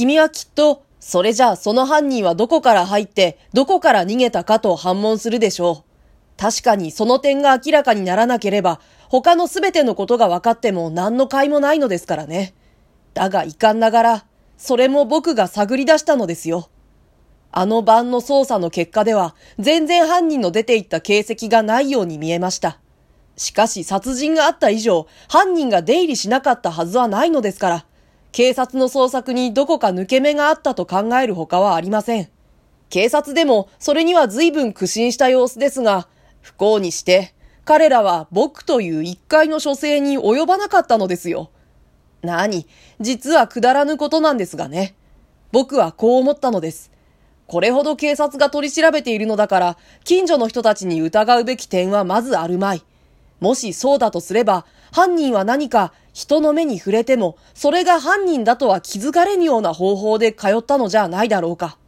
君はきっと、それじゃあその犯人はどこから入って、どこから逃げたかと反問するでしょう。確かにその点が明らかにならなければ、他のすべてのことが分かっても何の甲斐もないのですからね。だが遺憾ながら、それも僕が探り出したのですよ。あの晩の捜査の結果では、全然犯人の出て行った形跡がないように見えました。しかし殺人があった以上、犯人が出入りしなかったはずはないのですから、警察の捜索にどこか抜け目があったと考えるほかはありません。警察でもそれには随分苦心した様子ですが、不幸にして、彼らは僕という一階の書生に及ばなかったのですよ。何実はくだらぬことなんですがね。僕はこう思ったのです。これほど警察が取り調べているのだから、近所の人たちに疑うべき点はまずあるまい。もしそうだとすれば、犯人は何か人の目に触れても、それが犯人だとは気づかれぬような方法で通ったのじゃないだろうか。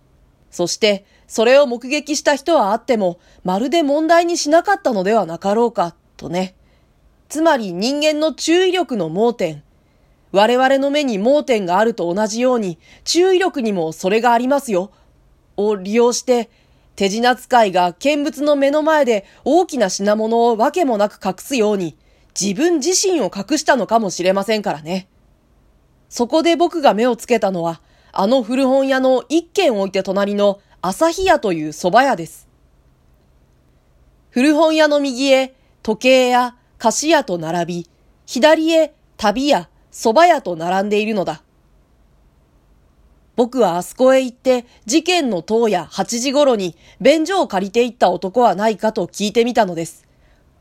そして、それを目撃した人はあっても、まるで問題にしなかったのではなかろうか、とね。つまり人間の注意力の盲点。我々の目に盲点があると同じように、注意力にもそれがありますよ。を利用して、手品使いが見物の目の前で大きな品物をわけもなく隠すように、自分自身を隠したのかもしれませんからね。そこで僕が目をつけたのは、あの古本屋の一軒置いて隣の朝日屋という蕎麦屋です。古本屋の右へ時計や菓子屋と並び、左へ旅屋、蕎麦屋と並んでいるのだ。僕はあそこへ行って事件の当夜8時頃に便所を借りて行った男はないかと聞いてみたのです。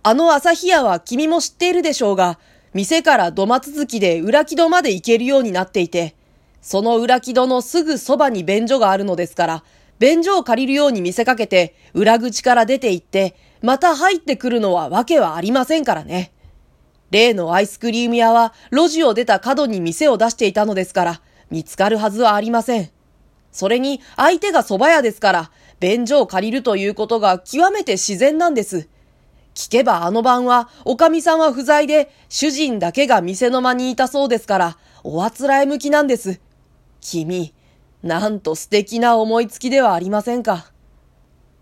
あの朝日屋は君も知っているでしょうが、店から土間続きで裏木戸まで行けるようになっていて、その裏木戸のすぐそばに便所があるのですから、便所を借りるように見せかけて、裏口から出て行って、また入ってくるのはわけはありませんからね。例のアイスクリーム屋は路地を出た角に店を出していたのですから、見つかるはずはありません。それに相手が蕎麦屋ですから、便所を借りるということが極めて自然なんです。聞けばあの晩は、おかみさんは不在で、主人だけが店の間にいたそうですから、おあつらえ向きなんです。君、なんと素敵な思いつきではありませんか。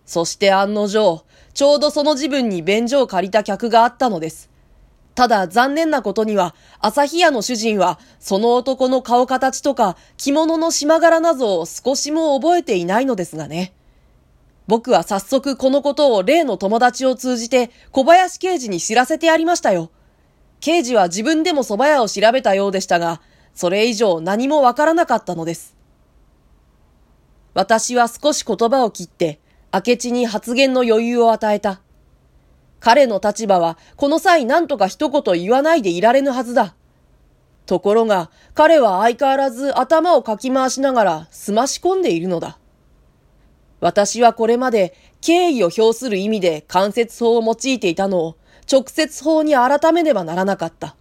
そして案の定、ちょうどその自分に便所を借りた客があったのです。ただ残念なことには、朝日屋の主人は、その男の顔形とか着物の島柄などを少しも覚えていないのですがね。僕は早速このことを例の友達を通じて小林刑事に知らせてやりましたよ。刑事は自分でも蕎麦屋を調べたようでしたが、それ以上何もわからなかったのです。私は少し言葉を切って、明智に発言の余裕を与えた。彼の立場は、この際何とか一言言わないでいられぬはずだ。ところが、彼は相変わらず頭をかき回しながら済まし込んでいるのだ。私はこれまで敬意を表する意味で関節法を用いていたのを直接法に改めねばならなかった。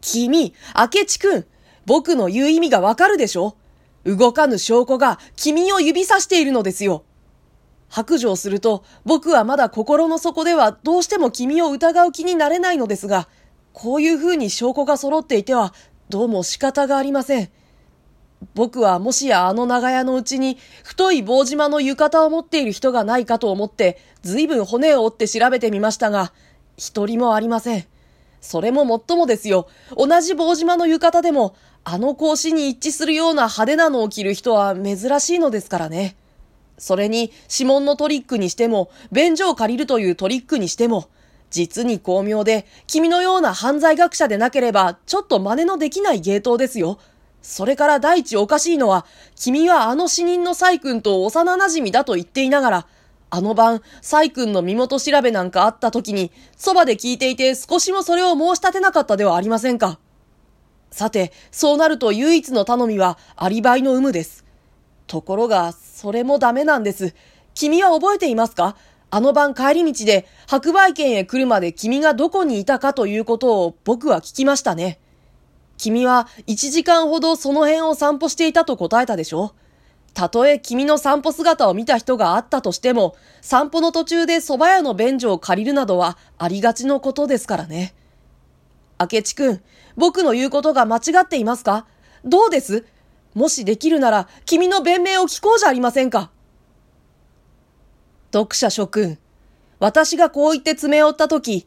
君、明智くん、僕の言う意味がわかるでしょ？動かぬ証拠が君を指さしているのですよ。白状すると僕はまだ心の底ではどうしても君を疑う気になれないのですが、こういう風に証拠が揃っていてはどうも仕方がありません。僕はもしやあの長屋のうちに太い棒島の浴衣を持っている人がないかと思って随分骨を折って調べてみましたが、一人もありません。それももっともですよ。同じ棒島の浴衣でも、あの格子に一致するような派手なのを着る人は珍しいのですからね。それに、指紋のトリックにしても、便所を借りるというトリックにしても、実に巧妙で、君のような犯罪学者でなければ、ちょっと真似のできない芸当ですよ。それから第一おかしいのは、君はあの死人のサイ君と幼馴染だと言っていながら、あの晩、サイ君の身元調べなんかあった時に、そばで聞いていて少しもそれを申し立てなかったではありませんか。さて、そうなると唯一の頼みはアリバイの有無です。ところが、それもダメなんです。君は覚えていますか？あの晩帰り道で白売県へ来るまで君がどこにいたかということを僕は聞きましたね。君は1時間ほどその辺を散歩していたと答えたでしょ？たとえ君の散歩姿を見た人があったとしても、散歩の途中で蕎麦屋の便所を借りるなどはありがちのことですからね。明智くん、僕の言うことが間違っていますか？どうです？もしできるなら君の弁明を聞こうじゃありませんか？読者諸君、私がこう言って詰め寄ったとき、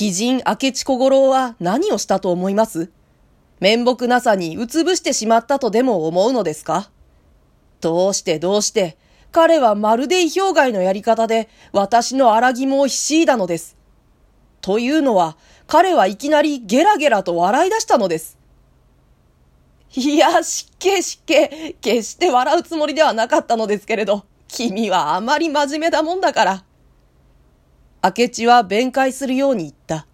鬼人明智小五郎は何をしたと思います？面目なさにうつぶしてしまったとでも思うのですか？どうしてどうして、彼はまるで意表外のやり方で私の荒肝をひしいだのです。というのは、彼はいきなりゲラゲラと笑い出したのです。いや、失敬失敬。決して笑うつもりではなかったのですけれど、君はあまり真面目だもんだから。明智は弁解するように言った。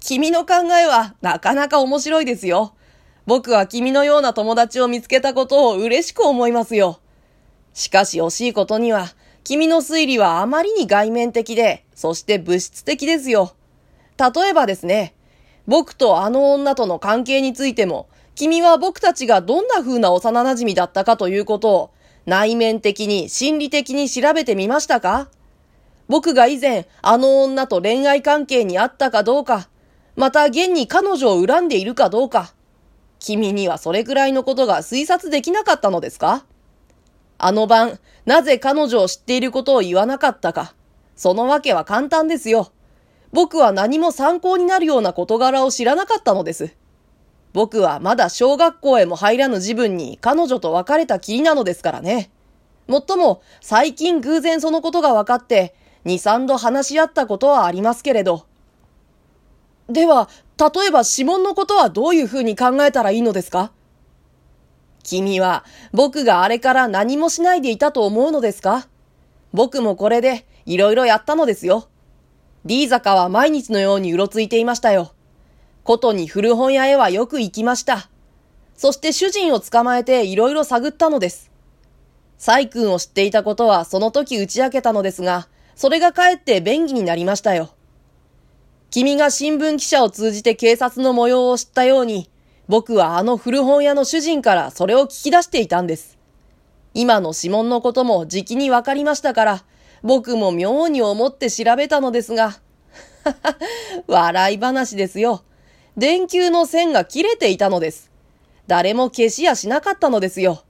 君の考えはなかなか面白いですよ。僕は君のような友達を見つけたことを嬉しく思いますよ。しかし惜しいことには、君の推理はあまりに外面的で、そして物質的ですよ。例えばですね、僕とあの女との関係についても、君は僕たちがどんな風な幼馴染だったかということを、内面的に心理的に調べてみましたか？僕が以前、あの女と恋愛関係にあったかどうか、また現に彼女を恨んでいるかどうか、君にはそれくらいのことが推察できなかったのですか？あの晩、なぜ彼女を知っていることを言わなかったか。そのわけは簡単ですよ。僕は何も参考になるような事柄を知らなかったのです。僕はまだ小学校へも入らぬ自分に彼女と別れたきりなのですからね。もっとも、最近偶然そのことが分かって、二三度話し合ったことはありますけれど。では、例えば指紋のことはどういうふうに考えたらいいのですか？君は僕があれから何もしないでいたと思うのですか？僕もこれでいろいろやったのですよ。D 坂は毎日のようにうろついていましたよ。ことに古本屋へはよく行きました。そして主人を捕まえていろいろ探ったのです。サイ君を知っていたことはその時打ち明けたのですが、それがかえって便宜になりましたよ。君が新聞記者を通じて警察の模様を知ったように、僕はあの古本屋の主人からそれを聞き出していたんです。今の指紋のこともじきにわかりましたから、僕も妙に思って調べたのですが、笑い話ですよ。電球の線が切れていたのです。誰も消しやしなかったのですよ。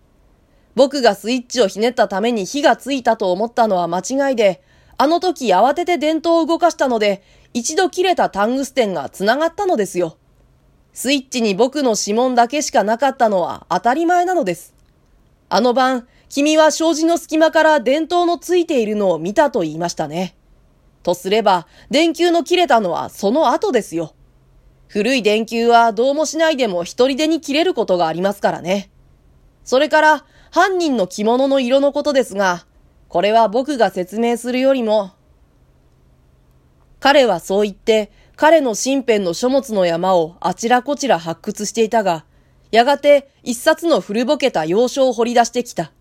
僕がスイッチをひねったために火がついたと思ったのは間違いで、あの時慌てて電灯を動かしたので、一度切れたタングステンが繋がったのですよ。スイッチに僕の指紋だけしかなかったのは当たり前なのです。あの晩、君は障子の隙間から電灯のついているのを見たと言いましたね。とすれば、電球の切れたのはその後ですよ。古い電球はどうもしないでも一人でに切れることがありますからね。それから、犯人の着物の色のことですが、これは僕が説明するよりも、彼はそう言って、彼の身辺の書物の山をあちらこちら発掘していたが、やがて一冊の古ぼけた洋書を掘り出してきた。